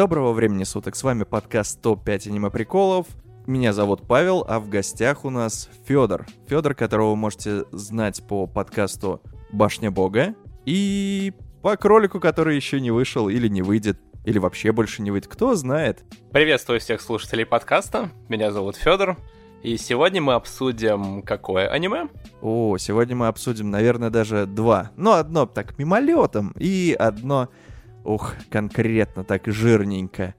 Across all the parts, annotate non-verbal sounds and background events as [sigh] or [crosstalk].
Доброго времени суток, с вами подкаст ТОП-5 аниме приколов. Меня зовут Павел, а в гостях у нас Федор. Федор, которого вы можете знать по подкасту Башня Бога и по кролику, который еще не вышел или не выйдет, или вообще больше не выйдет, кто знает. Приветствую всех слушателей подкаста, меня зовут Федор, и сегодня мы обсудим какое аниме? О, сегодня мы обсудим, наверное, даже два. Ну, одно так мимолетом, и одно Ух, конкретно так жирненько.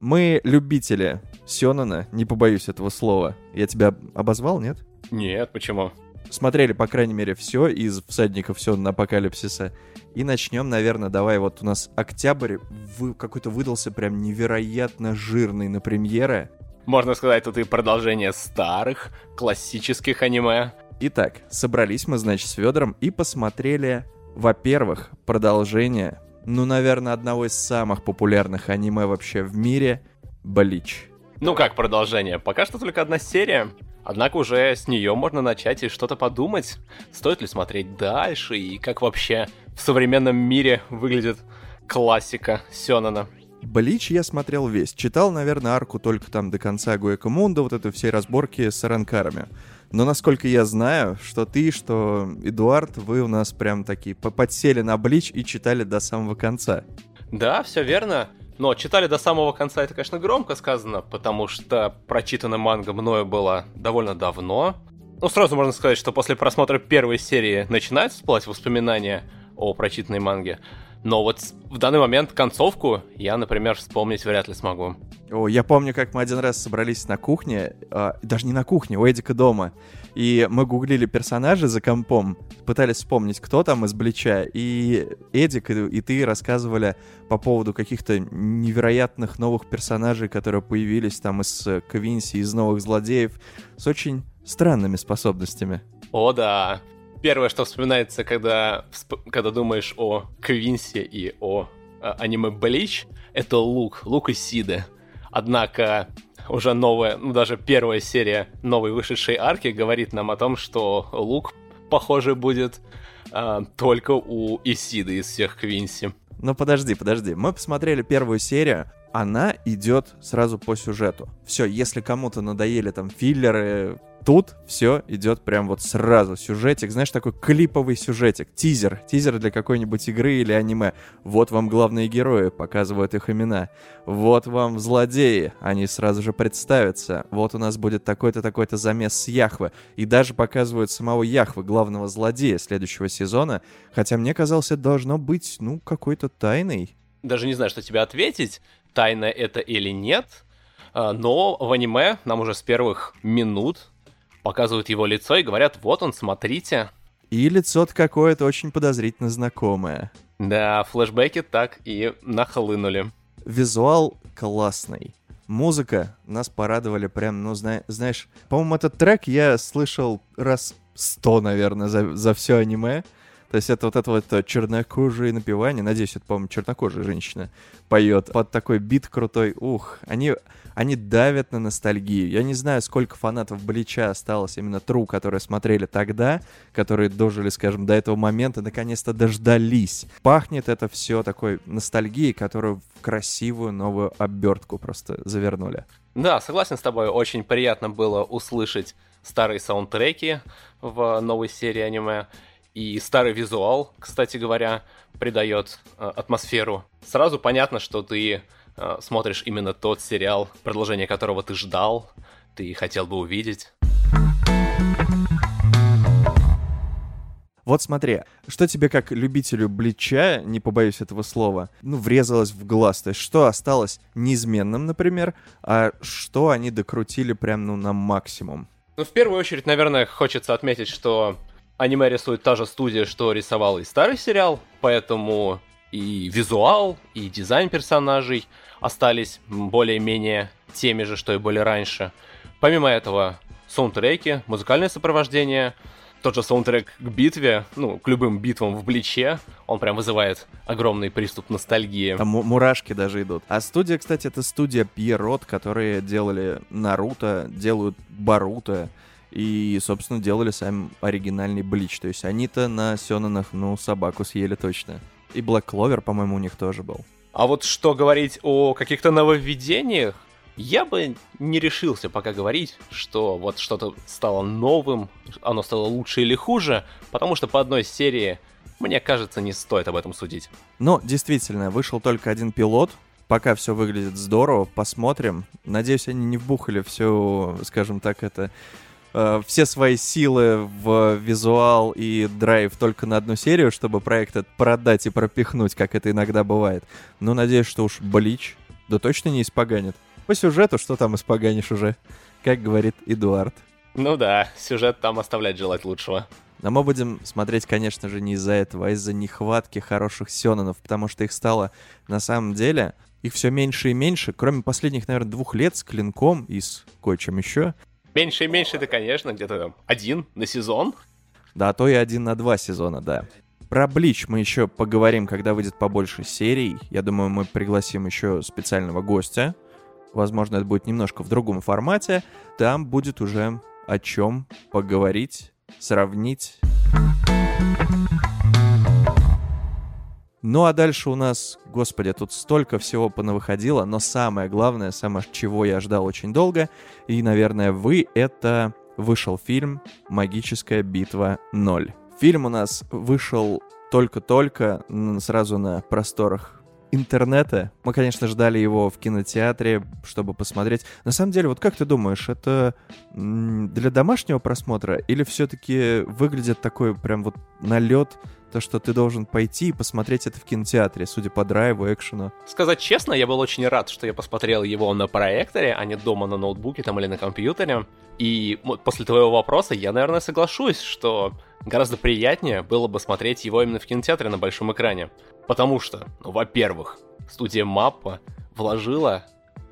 Мы любители Сёнона, не побоюсь этого слова. Я тебя обозвал, нет? Нет, почему? Смотрели, по крайней мере, все из всадников Сёнона Апокалипсиса. И начнем, наверное, давай, вот у нас октябрь вы, какой-то выдался прям невероятно жирный на премьеры. Можно сказать, тут и продолжение старых, классических аниме. Итак, собрались мы, значит, с Федором и посмотрели, во-первых, продолжение, ну, наверное, одного из самых популярных аниме вообще в мире — Блич. Ну как продолжение? Пока что только одна серия. Однако уже с нее можно начать и что-то подумать. Стоит ли смотреть дальше и как вообще в современном мире выглядит классика Сёнона. Блич я смотрел весь. Читал, наверное, арку только там до конца Гуэка Мунда, вот это все разборки с аранкарами. Но насколько я знаю, что ты, что Эдуард, вы у нас прям такие подсели на Блич и читали до самого конца. Да, все верно. Но читали до самого конца, это, конечно, громко сказано, потому что прочитана манга мною было довольно давно. Ну, сразу можно сказать, что после просмотра первой серии начинают всплывать воспоминания о прочитанной манге. Но вот в данный момент концовку я, например, вспомнить вряд ли смогу. О, я помню, как мы один раз собрались на кухне, э, даже не на кухне, у Эдика дома, и мы гуглили персонажей за компом, пытались вспомнить, кто там из Блича, и Эдик и, и ты рассказывали по поводу каких-то невероятных новых персонажей, которые появились там из Квинси, из новых злодеев, с очень странными способностями. О, да первое, что вспоминается, когда, когда думаешь о Квинсе и о а, аниме Блич, это лук, лук и Сиды. Однако уже новая, ну даже первая серия новой вышедшей арки говорит нам о том, что лук, похоже, будет а, только у Исиды из всех Квинси. Ну подожди, подожди. Мы посмотрели первую серию, она идет сразу по сюжету. Все, если кому-то надоели там филлеры, тут все идет прям вот сразу. Сюжетик, знаешь, такой клиповый сюжетик. Тизер. Тизер для какой-нибудь игры или аниме. Вот вам главные герои, показывают их имена. Вот вам злодеи, они сразу же представятся. Вот у нас будет такой-то, такой-то замес с Яхвы. И даже показывают самого Яхвы, главного злодея следующего сезона. Хотя мне казалось, это должно быть, ну, какой-то тайной. Даже не знаю, что тебе ответить, тайна это или нет. А, но в аниме нам уже с первых минут показывают его лицо и говорят, вот он, смотрите. И лицо-то какое-то очень подозрительно знакомое. Да, флешбеки так и нахлынули. Визуал классный. Музыка нас порадовали прям, ну, зна- знаешь, по-моему, этот трек я слышал раз сто, наверное, за, за все аниме. То есть это вот это вот э, чернокожие напевание, надеюсь, это, по-моему, чернокожая женщина поет под такой бит крутой. Ух, они, они давят на ностальгию. Я не знаю, сколько фанатов Блича осталось именно Тру, которые смотрели тогда, которые дожили, скажем, до этого момента, наконец-то дождались. Пахнет это все такой ностальгией, которую в красивую новую обертку просто завернули. Да, согласен с тобой, очень приятно было услышать старые саундтреки в новой серии аниме. И старый визуал, кстати говоря, придает э, атмосферу. Сразу понятно, что ты э, смотришь именно тот сериал, продолжение которого ты ждал, ты хотел бы увидеть. Вот смотри, что тебе как любителю Блича, не побоюсь этого слова, ну, врезалось в глаз? То есть что осталось неизменным, например, а что они докрутили прям, ну, на максимум? Ну, в первую очередь, наверное, хочется отметить, что аниме рисует та же студия, что рисовал и старый сериал, поэтому и визуал, и дизайн персонажей остались более-менее теми же, что и были раньше. Помимо этого, саундтреки, музыкальное сопровождение, тот же саундтрек к битве, ну, к любым битвам в Бличе, он прям вызывает огромный приступ ностальгии. Там мурашки даже идут. А студия, кстати, это студия Pierrot, которые делали Наруто, делают Баруто, и, собственно, делали сам оригинальный Блич. То есть они-то на Сёнанах, ну, собаку съели точно. И Black Clover, по-моему, у них тоже был. А вот что говорить о каких-то нововведениях, я бы не решился пока говорить, что вот что-то стало новым, оно стало лучше или хуже, потому что по одной серии, мне кажется, не стоит об этом судить. Но действительно, вышел только один пилот, пока все выглядит здорово, посмотрим. Надеюсь, они не вбухали все, скажем так, это э, все свои силы в визуал и драйв только на одну серию, чтобы проект этот продать и пропихнуть, как это иногда бывает. Но надеюсь, что уж Блич да точно не испоганит. По сюжету что там испоганишь уже, как говорит Эдуард. Ну да, сюжет там оставляет желать лучшего. Но мы будем смотреть, конечно же, не из-за этого, а из-за нехватки хороших сёнонов, потому что их стало на самом деле их все меньше и меньше, кроме последних, наверное, двух лет с клинком и с кое-чем еще. Меньше и меньше это, конечно, где-то один на сезон. Да, а то и один на два сезона, да. Про Блич мы еще поговорим, когда выйдет побольше серий. Я думаю, мы пригласим еще специального гостя. Возможно, это будет немножко в другом формате. Там будет уже о чем поговорить, сравнить. Ну а дальше у нас, господи, тут столько всего понавыходило, но самое главное, самое чего я ждал очень долго, и, наверное, вы, это вышел фильм «Магическая битва 0». Фильм у нас вышел только-только, сразу на просторах интернета. Мы, конечно, ждали его в кинотеатре, чтобы посмотреть. На самом деле, вот как ты думаешь, это для домашнего просмотра или все-таки выглядит такой прям вот налет то, что ты должен пойти и посмотреть это в кинотеатре, судя по драйву, экшену. Сказать честно, я был очень рад, что я посмотрел его на проекторе, а не дома на ноутбуке там или на компьютере. И после твоего вопроса я, наверное, соглашусь, что гораздо приятнее было бы смотреть его именно в кинотеатре на большом экране. Потому что, ну, во-первых, студия Маппа вложила,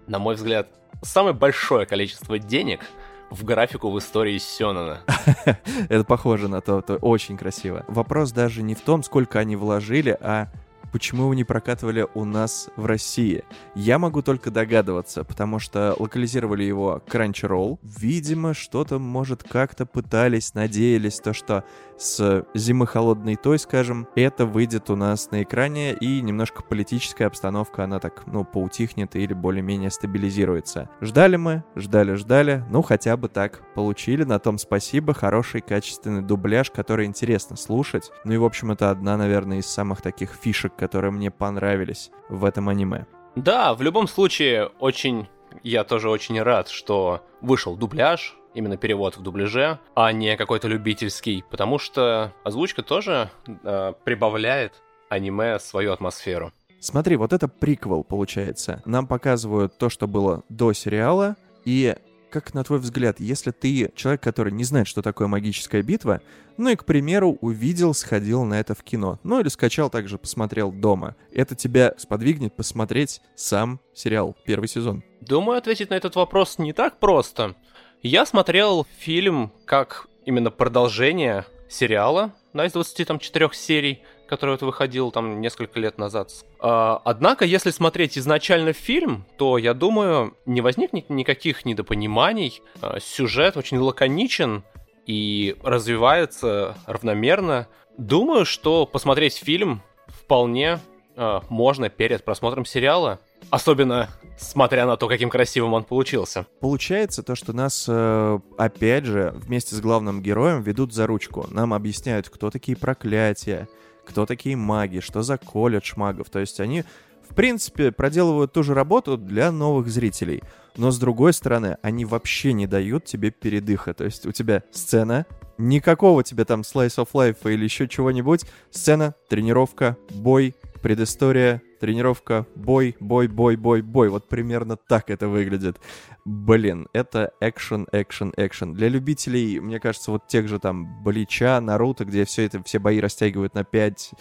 на мой взгляд, самое большое количество денег — в графику в истории Сёнона. [laughs] Это похоже на то, это очень красиво. Вопрос даже не в том, сколько они вложили, а почему его не прокатывали у нас в России. Я могу только догадываться, потому что локализировали его Crunchyroll. Видимо, что-то, может, как-то пытались, надеялись, то, что с «Зимы холодной той», скажем, это выйдет у нас на экране, и немножко политическая обстановка, она так, ну, поутихнет или более-менее стабилизируется. Ждали мы, ждали-ждали, ну, хотя бы так получили, на том спасибо, хороший качественный дубляж, который интересно слушать. Ну и, в общем, это одна, наверное, из самых таких фишек, которые мне понравились в этом аниме. Да, в любом случае, очень... Я тоже очень рад, что вышел дубляж, именно перевод в дубляже, а не какой-то любительский, потому что озвучка тоже э, прибавляет аниме свою атмосферу. Смотри, вот это приквел получается. Нам показывают то, что было до сериала, и как на твой взгляд, если ты человек, который не знает, что такое магическая битва, ну и, к примеру, увидел, сходил на это в кино, ну или скачал также, посмотрел дома, это тебя сподвигнет посмотреть сам сериал, первый сезон? Думаю, ответить на этот вопрос не так просто. Я смотрел фильм как именно продолжение сериала, да, из 24 серий, который вот выходил там несколько лет назад. А, однако, если смотреть изначально фильм, то, я думаю, не возникнет никаких недопониманий. А, сюжет очень лаконичен и развивается равномерно. Думаю, что посмотреть фильм вполне а, можно перед просмотром сериала. Особенно смотря на то, каким красивым он получился. Получается то, что нас, э, опять же, вместе с главным героем ведут за ручку. Нам объясняют, кто такие проклятия, кто такие маги, что за колледж магов. То есть они, в принципе, проделывают ту же работу для новых зрителей. Но с другой стороны, они вообще не дают тебе передыха. То есть у тебя сцена, никакого тебе там slice of life или еще чего-нибудь. Сцена, тренировка, бой, предыстория, тренировка, бой, бой, бой, бой, бой. Вот примерно так это выглядит. Блин, это экшен, экшен, экшен. Для любителей, мне кажется, вот тех же там Блича, Наруто, где все это, все бои растягивают на 5,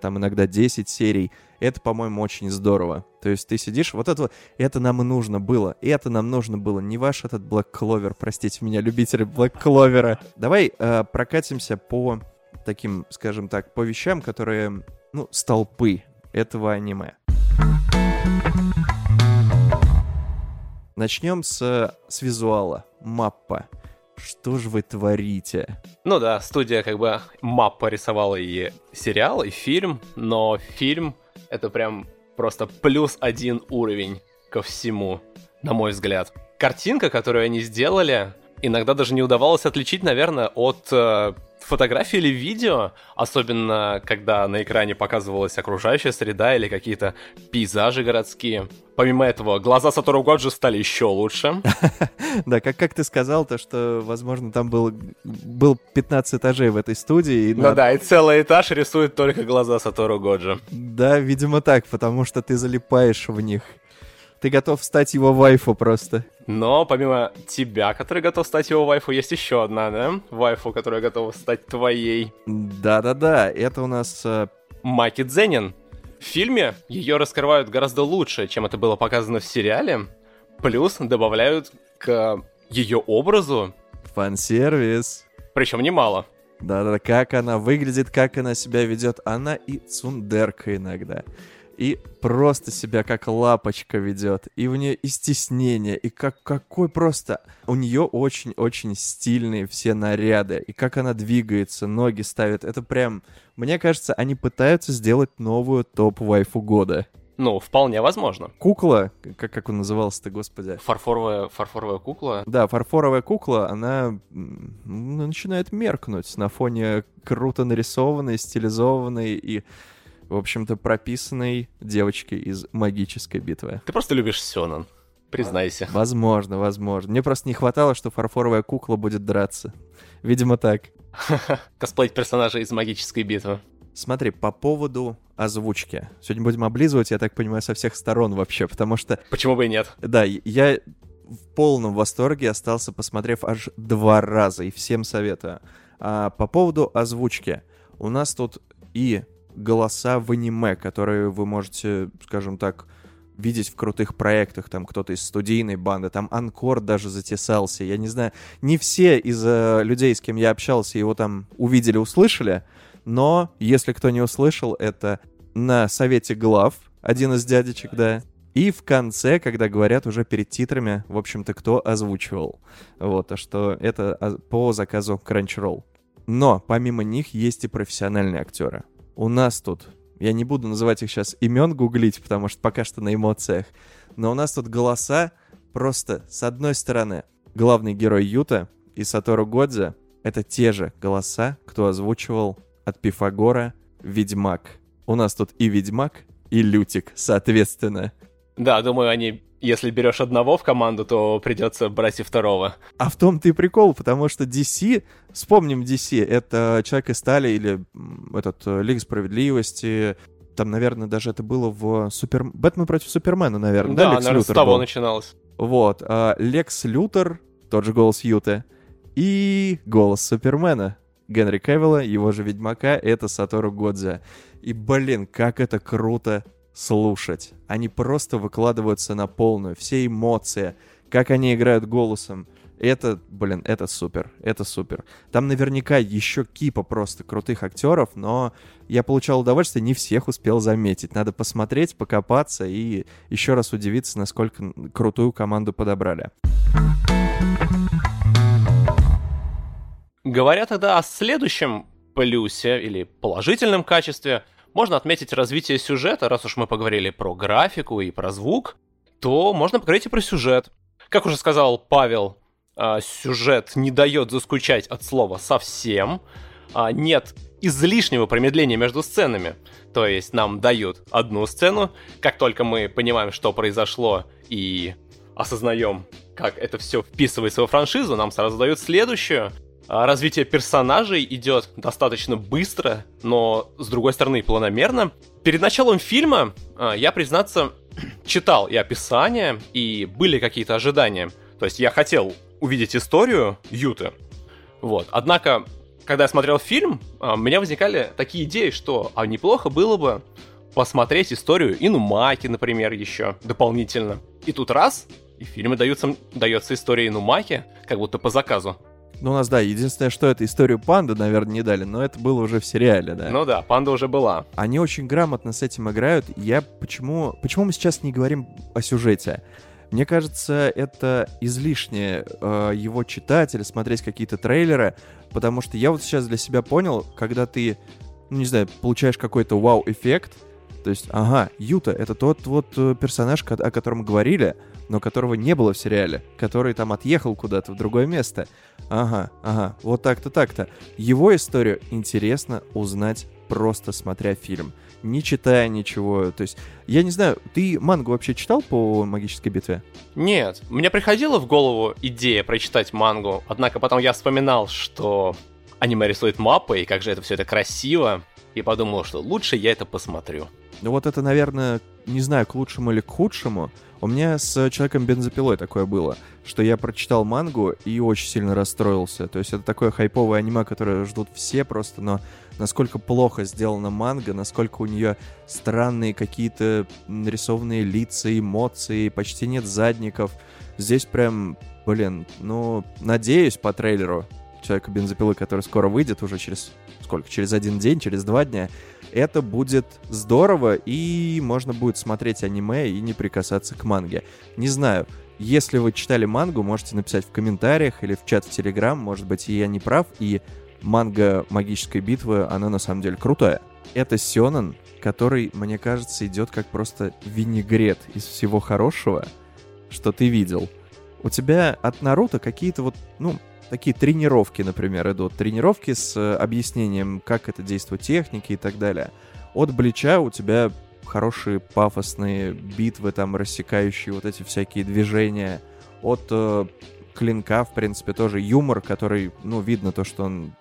там иногда 10 серий, это, по-моему, очень здорово. То есть ты сидишь, вот это, это нам и нужно было. Это нам нужно было. Не ваш этот Black Clover, простите меня, любители Black Clover. Давай э, прокатимся по таким, скажем так, по вещам, которые, ну, столпы этого аниме. Начнем с, с визуала. Маппа. Что же вы творите? Ну да, студия как бы мап порисовала и сериал, и фильм, но фильм это прям просто плюс один уровень ко всему, на мой взгляд. Картинка, которую они сделали, иногда даже не удавалось отличить, наверное, от э, фотографии или видео, особенно когда на экране показывалась окружающая среда или какие-то пейзажи городские. Помимо этого, глаза Сатору Годжи стали еще лучше. [laughs] Да, как, как ты сказал, то, что, возможно, там был, был 15 этажей в этой студии. Ну да, и целый этаж рисует только глаза Сатору Годжи. Да, видимо так, потому что ты залипаешь в них. Ты готов стать его вайфу просто. Но помимо тебя, который готов стать его вайфу, есть еще одна, да? Вайфу, которая готова стать твоей. Да-да-да, это у нас... Э... Маки Дзенин. В фильме ее раскрывают гораздо лучше, чем это было показано в сериале. Плюс добавляют к ее образу... Фан-сервис. Причем немало. Да-да, как она выглядит, как она себя ведет. Она и цундерка иногда и просто себя как лапочка ведет, и у нее и стеснение, и как какой просто... У нее очень-очень стильные все наряды, и как она двигается, ноги ставит, это прям... Мне кажется, они пытаются сделать новую топ-вайфу года. Ну, вполне возможно. Кукла, как, как он назывался-то, господи? Фарфоровая, фарфоровая кукла? Да, фарфоровая кукла, она начинает меркнуть на фоне круто нарисованной, стилизованной и в общем-то, прописанной девочки из магической битвы. Ты просто любишь Сёнэн. Признайся. Возможно, возможно. Мне просто не хватало, что фарфоровая кукла будет драться. Видимо, так. [laughs] Косплеить персонажа из магической битвы. Смотри, по поводу озвучки. Сегодня будем облизывать, я так понимаю, со всех сторон вообще, потому что... Почему бы и нет? Да, я в полном восторге остался, посмотрев аж два раза, и всем советую. А по поводу озвучки. У нас тут и голоса в аниме, которые вы можете, скажем так, видеть в крутых проектах, там кто-то из студийной банды, там Анкор даже затесался, я не знаю, не все из э, людей, с кем я общался, его там увидели, услышали, но если кто не услышал, это на совете глав, один из дядечек, да, и в конце, когда говорят уже перед титрами, в общем-то, кто озвучивал. Вот, а что это а, по заказу Crunchyroll. Но помимо них есть и профессиональные актеры у нас тут, я не буду называть их сейчас имен гуглить, потому что пока что на эмоциях, но у нас тут голоса просто, с одной стороны, главный герой Юта и Сатору Годзе — это те же голоса, кто озвучивал от Пифагора Ведьмак. У нас тут и Ведьмак, и Лютик, соответственно. Да, думаю, они если берешь одного в команду, то придется брать и второго. А в том-то и прикол, потому что DC, вспомним DC, это Человек из стали или этот э, Лига справедливости, там, наверное, даже это было в Супер... Бэтмен против Супермена, наверное, да? Да, Лекс наверное, Лютер с того был. начиналось. Вот, а Лекс Лютер, тот же голос Юты, и голос Супермена. Генри Кевилла, его же Ведьмака, это Сатору Годзе. И, блин, как это круто слушать. Они просто выкладываются на полную, все эмоции, как они играют голосом. Это, блин, это супер, это супер. Там наверняка еще кипа просто крутых актеров, но я получал удовольствие, не всех успел заметить. Надо посмотреть, покопаться и еще раз удивиться, насколько крутую команду подобрали. Говоря тогда о следующем плюсе или положительном качестве — можно отметить развитие сюжета, раз уж мы поговорили про графику и про звук, то можно поговорить и про сюжет. Как уже сказал Павел, а, сюжет не дает заскучать от слова совсем. А, нет излишнего промедления между сценами. То есть нам дают одну сцену, как только мы понимаем, что произошло, и осознаем, как это все вписывается во франшизу, нам сразу дают следующую. А развитие персонажей идет достаточно быстро, но с другой стороны планомерно. Перед началом фильма а, я, признаться, [clears throat] читал и описание, и были какие-то ожидания. То есть я хотел увидеть историю Юты. Вот. Однако, когда я смотрел фильм, а, у меня возникали такие идеи, что а неплохо было бы посмотреть историю Инумаки, например, еще дополнительно. И тут раз, и в фильме даются, дается история Инумаки, как будто по заказу. Ну, у нас, да, единственное, что это историю панды, наверное, не дали, но это было уже в сериале, да. Ну да, панда уже была. Они очень грамотно с этим играют. Я почему... Почему мы сейчас не говорим о сюжете? Мне кажется, это излишнее э, его читать или смотреть какие-то трейлеры, потому что я вот сейчас для себя понял, когда ты, ну, не знаю, получаешь какой-то вау-эффект, то есть, ага, Юта — это тот вот э, персонаж, о котором говорили, но которого не было в сериале, который там отъехал куда-то в другое место. Ага, ага, вот так-то, так-то. Его историю интересно узнать просто смотря фильм, не читая ничего. То есть, я не знаю, ты мангу вообще читал по магической битве? Нет, мне приходила в голову идея прочитать мангу, однако потом я вспоминал, что аниме рисует мапы, и как же это все это красиво, и подумал, что лучше я это посмотрю. Ну вот это, наверное, не знаю, к лучшему или к худшему, у меня с Человеком-бензопилой такое было, что я прочитал мангу и очень сильно расстроился. То есть это такое хайповое аниме, которое ждут все просто, но насколько плохо сделана манга, насколько у нее странные какие-то нарисованные лица, эмоции, почти нет задников. Здесь прям, блин, ну, надеюсь по трейлеру Человека бензопилы, который скоро выйдет уже через сколько? Через один день, через два дня это будет здорово, и можно будет смотреть аниме и не прикасаться к манге. Не знаю, если вы читали мангу, можете написать в комментариях или в чат в Телеграм, может быть, я не прав, и манга магической битвы, она на самом деле крутая. Это Сёнэн, который, мне кажется, идет как просто винегрет из всего хорошего, что ты видел. У тебя от Наруто какие-то вот, ну, такие тренировки, например, идут. Тренировки с э, объяснением, как это действует техники и так далее. От Блича у тебя хорошие пафосные битвы, там, рассекающие вот эти всякие движения. От э, Клинка, в принципе, тоже юмор, который, ну, видно то, что он...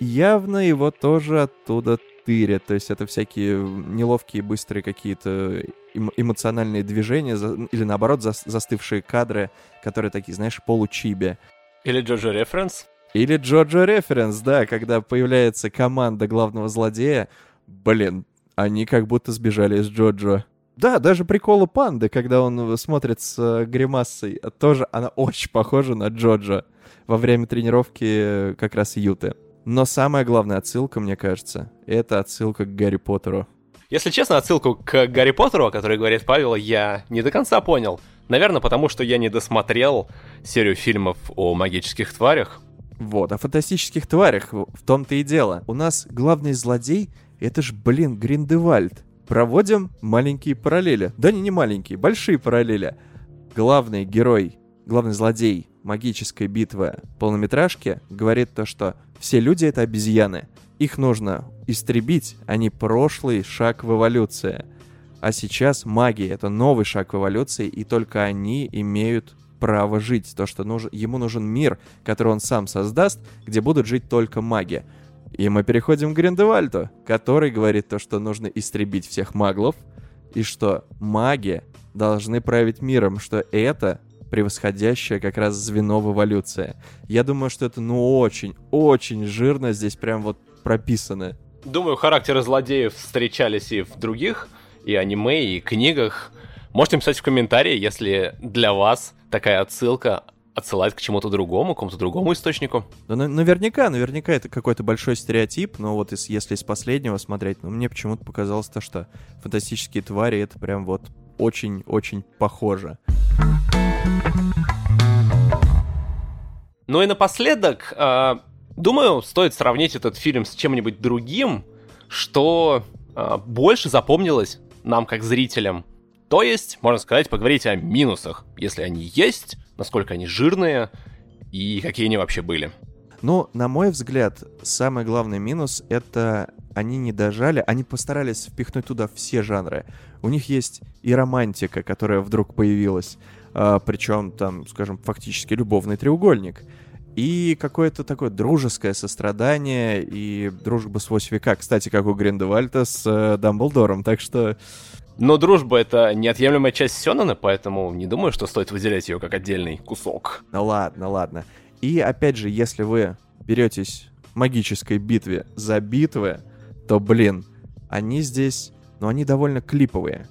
Явно его тоже оттуда тырят. То есть это всякие неловкие, быстрые какие-то эмоциональные движения или, наоборот, застывшие кадры, которые такие, знаешь, получиби. Или Джоджо Референс. Или Джоджо Референс, да, когда появляется команда главного злодея. Блин, они как будто сбежали из Джоджо. Да, даже приколы панды, когда он смотрит с э, гримасой, тоже она очень похожа на Джоджо во время тренировки э, как раз Юты. Но самая главная отсылка, мне кажется, это отсылка к Гарри Поттеру. Если честно, отсылку к Гарри Поттеру, о которой говорит Павел, я не до конца понял. Наверное, потому что я не досмотрел серию фильмов о магических тварях. Вот, о фантастических тварях, в том-то и дело. У нас главный злодей — это ж, блин, Гриндевальд. Проводим маленькие параллели. Да не, не маленькие, большие параллели. Главный герой, главный злодей магической битвы полнометражки говорит то, что все люди — это обезьяны. Их нужно истребить, а прошлый шаг в эволюции. А сейчас магия — это новый шаг в эволюции, и только они имеют право жить. То, что нужен, ему нужен мир, который он сам создаст, где будут жить только маги. И мы переходим к Гриндевальду, который говорит то, что нужно истребить всех маглов, и что маги должны править миром, что это превосходящее как раз звено в эволюции. Я думаю, что это ну очень, очень жирно здесь прям вот прописано. Думаю, характеры злодеев встречались и в других и аниме, и книгах. Можете написать в комментарии, если для вас такая отсылка отсылает к чему-то другому, к какому-то другому источнику. Да, наверняка, наверняка это какой-то большой стереотип, но вот из, если из последнего смотреть, ну, мне почему-то показалось то, что фантастические твари это прям вот очень-очень похоже. Ну и напоследок, э, думаю, стоит сравнить этот фильм с чем-нибудь другим, что э, больше запомнилось нам как зрителям. То есть, можно сказать, поговорить о минусах, если они есть, насколько они жирные и какие они вообще были. Ну, на мой взгляд, самый главный минус — это они не дожали, они постарались впихнуть туда все жанры. У них есть и романтика, которая вдруг появилась, а, причем там, скажем, фактически любовный треугольник, и какое-то такое дружеское сострадание и дружба с 8 века. Кстати, как у Гриндевальта с э, Дамблдором, так что... Но дружба — это неотъемлемая часть Сёнона, поэтому не думаю, что стоит выделять ее как отдельный кусок. Ну ладно, ладно. И опять же, если вы беретесь магической битве за битвы, то, блин, они здесь, ну, они довольно клиповые.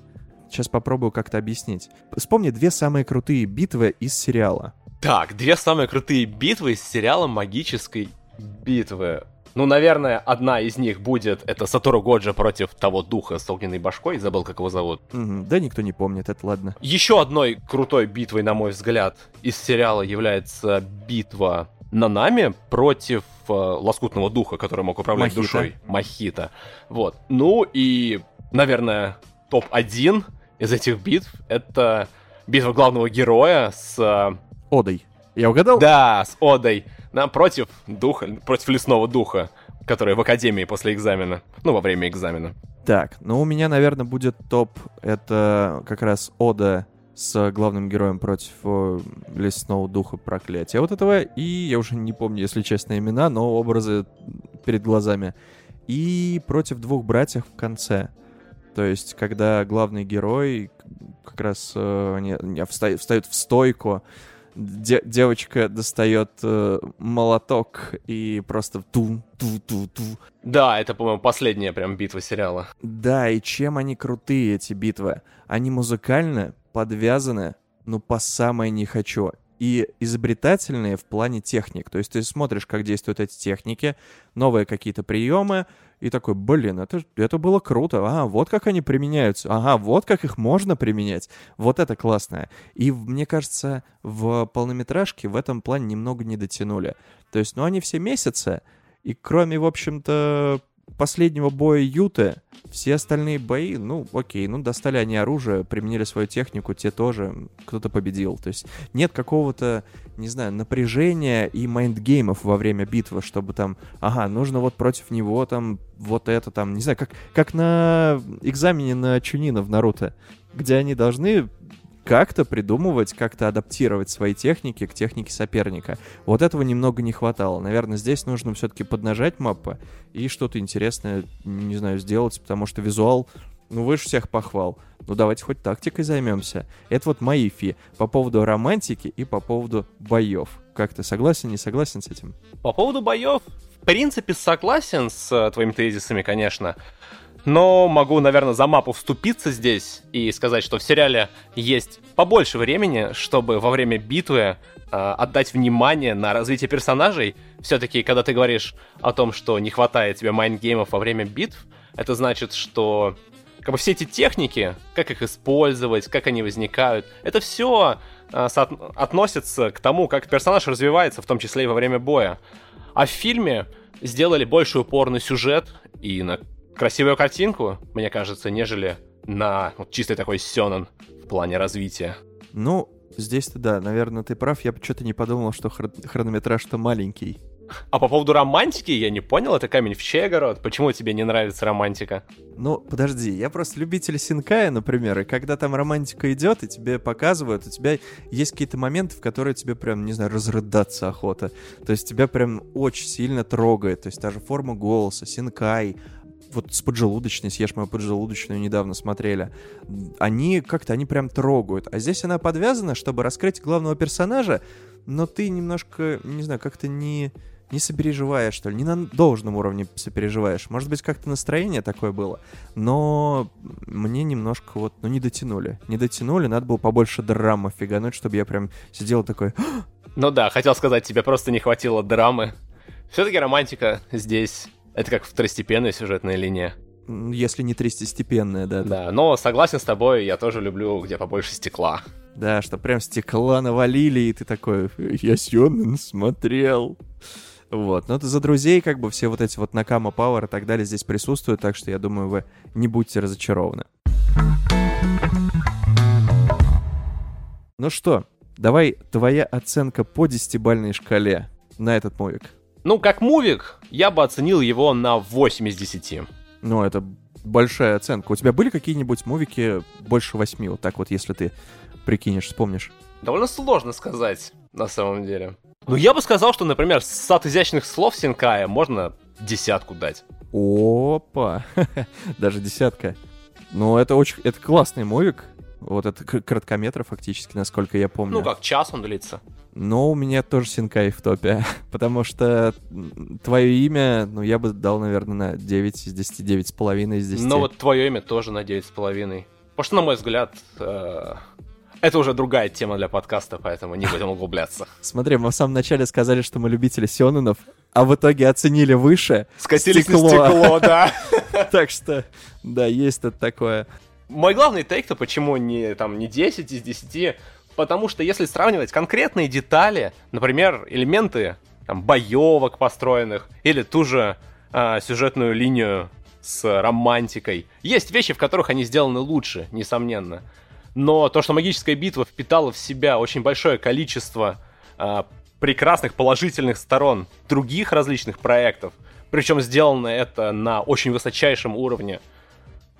Сейчас попробую как-то объяснить. Вспомни две самые крутые битвы из сериала. Так, две самые крутые битвы из сериала магической битвы. Ну, наверное, одна из них будет это Сатору Годжа против того духа с огненной башкой, забыл, как его зовут. Мгм, Да никто не помнит, это ладно. Еще одной крутой битвой, на мой взгляд, из сериала является битва Нанами против э, лоскутного духа, который мог управлять Мохито. душой. Махита. Вот. Ну и, наверное, топ-1 из этих битв — это битва главного героя с... э, Одой. Я угадал? Да, с Одой. Да, против духа, против лесного духа, который в академии после экзамена. Ну, во время экзамена. Так, ну у меня, наверное, будет топ. Это как раз Ода с главным героем против э, лесного духа проклятия вот этого. И я уже не помню, если честно, имена, но образы перед глазами. И против двух братьев в конце. То есть, когда главный герой как раз э, они, они вста- встают в стойку, де- девочка достает э, молоток и просто ту-ту-ту-ту. Да, это, по-моему, последняя прям битва сериала. Да, и чем они крутые, эти битвы? Они музыкально подвязаны, ну, по самое не хочу. И изобретательные в плане техник. То есть ты смотришь, как действуют эти техники, новые какие-то приемы, и такой, блин, это, это было круто. А, вот как они применяются. Ага, вот как их можно применять. Вот это классное. И мне кажется, в полнометражке в этом плане немного не дотянули. То есть, ну, они все месяцы, и кроме, в общем-то, последнего боя Юты, все остальные бои, ну, окей, ну, достали они оружие, применили свою технику, те тоже, кто-то победил. То есть нет какого-то, не знаю, напряжения и mind game ов во время битвы, чтобы там, ага, нужно вот против него там вот это там, не знаю, как, как на экзамене на Чунина в Наруто, где они должны как-то придумывать, как-то адаптировать свои техники к технике соперника. Вот этого немного не хватало. Наверное, здесь нужно все-таки поднажать MAPPA и что-то интересное, не знаю, сделать, потому что визуал, ну, выше всех похвал. Ну, давайте хоть тактикой займемся. Это вот мои фи по поводу романтики и по поводу боев. Как ты согласен, не согласен с этим? По поводу боев, в принципе, согласен с э, твоими тезисами, конечно. Но могу, наверное, за Маппу вступиться здесь и сказать, что в сериале есть побольше времени, чтобы во время битвы э, отдать внимание на развитие персонажей. Все-таки, когда ты говоришь о том, что не хватает тебе mind game ов во время битв, это значит, что как бы все эти техники, как их использовать, как они возникают, это все относится к тому, как персонаж развивается, в том числе и во время боя. А в фильме сделали больше упор на сюжет и на красивую картинку, мне кажется, нежели на вот, чистый такой сёнэн в плане развития. Ну, здесь-то да, наверное, ты прав. Я что-то не подумал, что хр- хронометраж-то маленький. А по поводу романтики, я не понял, это камень в чей огород? Почему тебе не нравится романтика? Ну, подожди, я просто любитель Синкая, например, и когда там романтика идет, и тебе показывают, у тебя есть какие-то моменты, в которые тебе прям, не знаю, разрыдаться охота. То есть тебя прям очень сильно трогает. То есть та же форма голоса, Синкай, вот с поджелудочной, съешь мою поджелудочную, недавно смотрели. Они как-то, они прям трогают. А здесь она подвязана, чтобы раскрыть главного персонажа, но ты немножко, не знаю, как-то не не сопереживаешь, что ли, не на должном уровне сопереживаешь. Может быть, как-то настроение такое было, но мне немножко вот, ну, не дотянули. Не дотянули, надо было побольше драмы фигануть, чтобы я прям сидел такой... Ну да, хотел сказать, тебе просто не хватило драмы. Все-таки романтика здесь, это как второстепенная сюжетная линия. Если не тристестепенная, да. Да, но согласен с тобой, я тоже люблю, где побольше стекла. Да, что прям стекла навалили, и ты такой, я Сёнэн смотрел. Вот, но это за друзей, как бы все вот эти вот Накама Пауэр и так далее здесь присутствуют, так что я думаю, вы не будьте разочарованы. Ну что, давай твоя оценка по десятибальной шкале на этот мувик. Ну, как мувик, я бы оценил его на 8 из 10. Ну, это большая оценка. У тебя были какие-нибудь мувики больше восьми, вот так вот, если ты прикинешь, вспомнишь? Довольно сложно сказать, на самом деле. Ну, я бы сказал, что, например, с от изящных слов Синкая можно десятку дать. Опа! [laughs] Даже десятка. Ну, это очень... Это классный мувик. Вот это короткометр фактически, насколько я помню. Ну, как час он длится. Но у меня тоже Синкай в топе, [laughs] потому что твое имя, ну, я бы дал, наверное, на 9 из 10, 9,5 из 10. Но вот твое имя тоже на 9,5. Потому что, на мой взгляд, э, Это уже другая тема для подкаста, поэтому не будем [laughs] углубляться. Смотри, мы в самом начале сказали, что мы любители Сёнэнов, а в итоге оценили выше. Скатились стекло. на стекло, да. [laughs] Так что, да, есть тут такое. Мой главный тейк-то почему не, там, не 10 из 10, потому что если сравнивать конкретные детали, например, элементы там, боевок построенных, или ту же э, сюжетную линию с романтикой, есть вещи, в которых они сделаны лучше, несомненно. Но то, что магическая битва впитала в себя очень большое количество э, прекрасных положительных сторон других различных проектов, причем сделано это на очень высочайшем уровне.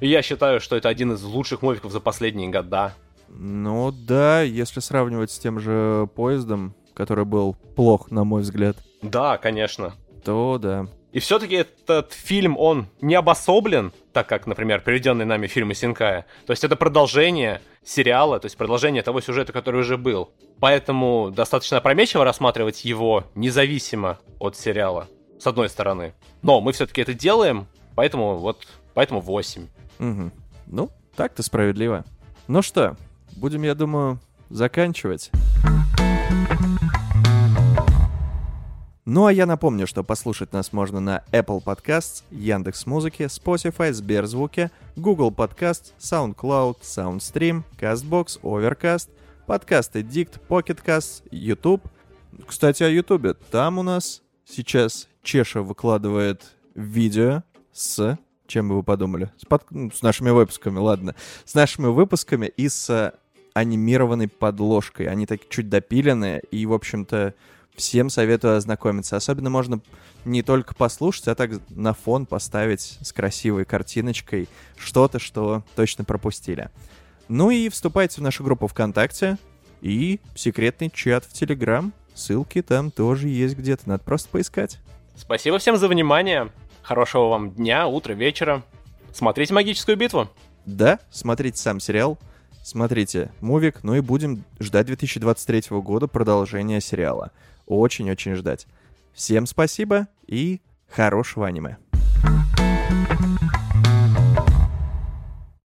Я считаю, что это один из лучших мувиков за последние года. Ну да, если сравнивать с тем же поездом, который был плох, на мой взгляд. Да, конечно. То да. И все-таки этот фильм, он не обособлен, так как, например, приведенный нами фильм Синкая. То есть это продолжение сериала, то есть продолжение того сюжета, который уже был. Поэтому достаточно опрометчиво рассматривать его независимо от сериала, с одной стороны. Но мы все-таки это делаем, поэтому вот, поэтому 8. Угу. Ну, так-то справедливо. Ну что, будем, я думаю, заканчивать. Ну а я напомню, что послушать нас можно на Apple Podcasts, Яндекс Музыки, Spotify, Сберзвуке, Google Podcast, SoundCloud, SoundStream, CastBox, Overcast, подкасты Dict, Pocketcast, YouTube. Кстати, о YouTube. Там у нас сейчас Чеша выкладывает видео с... Чем бы вы подумали? С, под... Ну, с нашими выпусками, ладно. С нашими выпусками и с анимированной подложкой. Они так чуть допиленные, и, в общем-то, всем советую ознакомиться. Особенно можно не только послушать, а так на фон поставить с красивой картиночкой что-то, что точно пропустили. Ну и вступайте в нашу группу ВКонтакте и секретный чат в Телеграм. Ссылки там тоже есть где-то, надо просто поискать. Спасибо всем за внимание. Хорошего вам дня, утра, вечера. Смотрите «Магическую битву». Да, смотрите сам сериал, смотрите мувик, ну и будем ждать 2023 года продолжения сериала. Очень-очень ждать. Всем спасибо и хорошего аниме.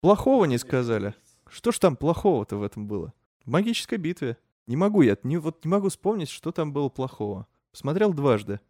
Плохого не сказали. Что ж там плохого-то в этом было? В магической битве. Не могу я, не, вот не могу вспомнить, что там было плохого. Смотрел дважды.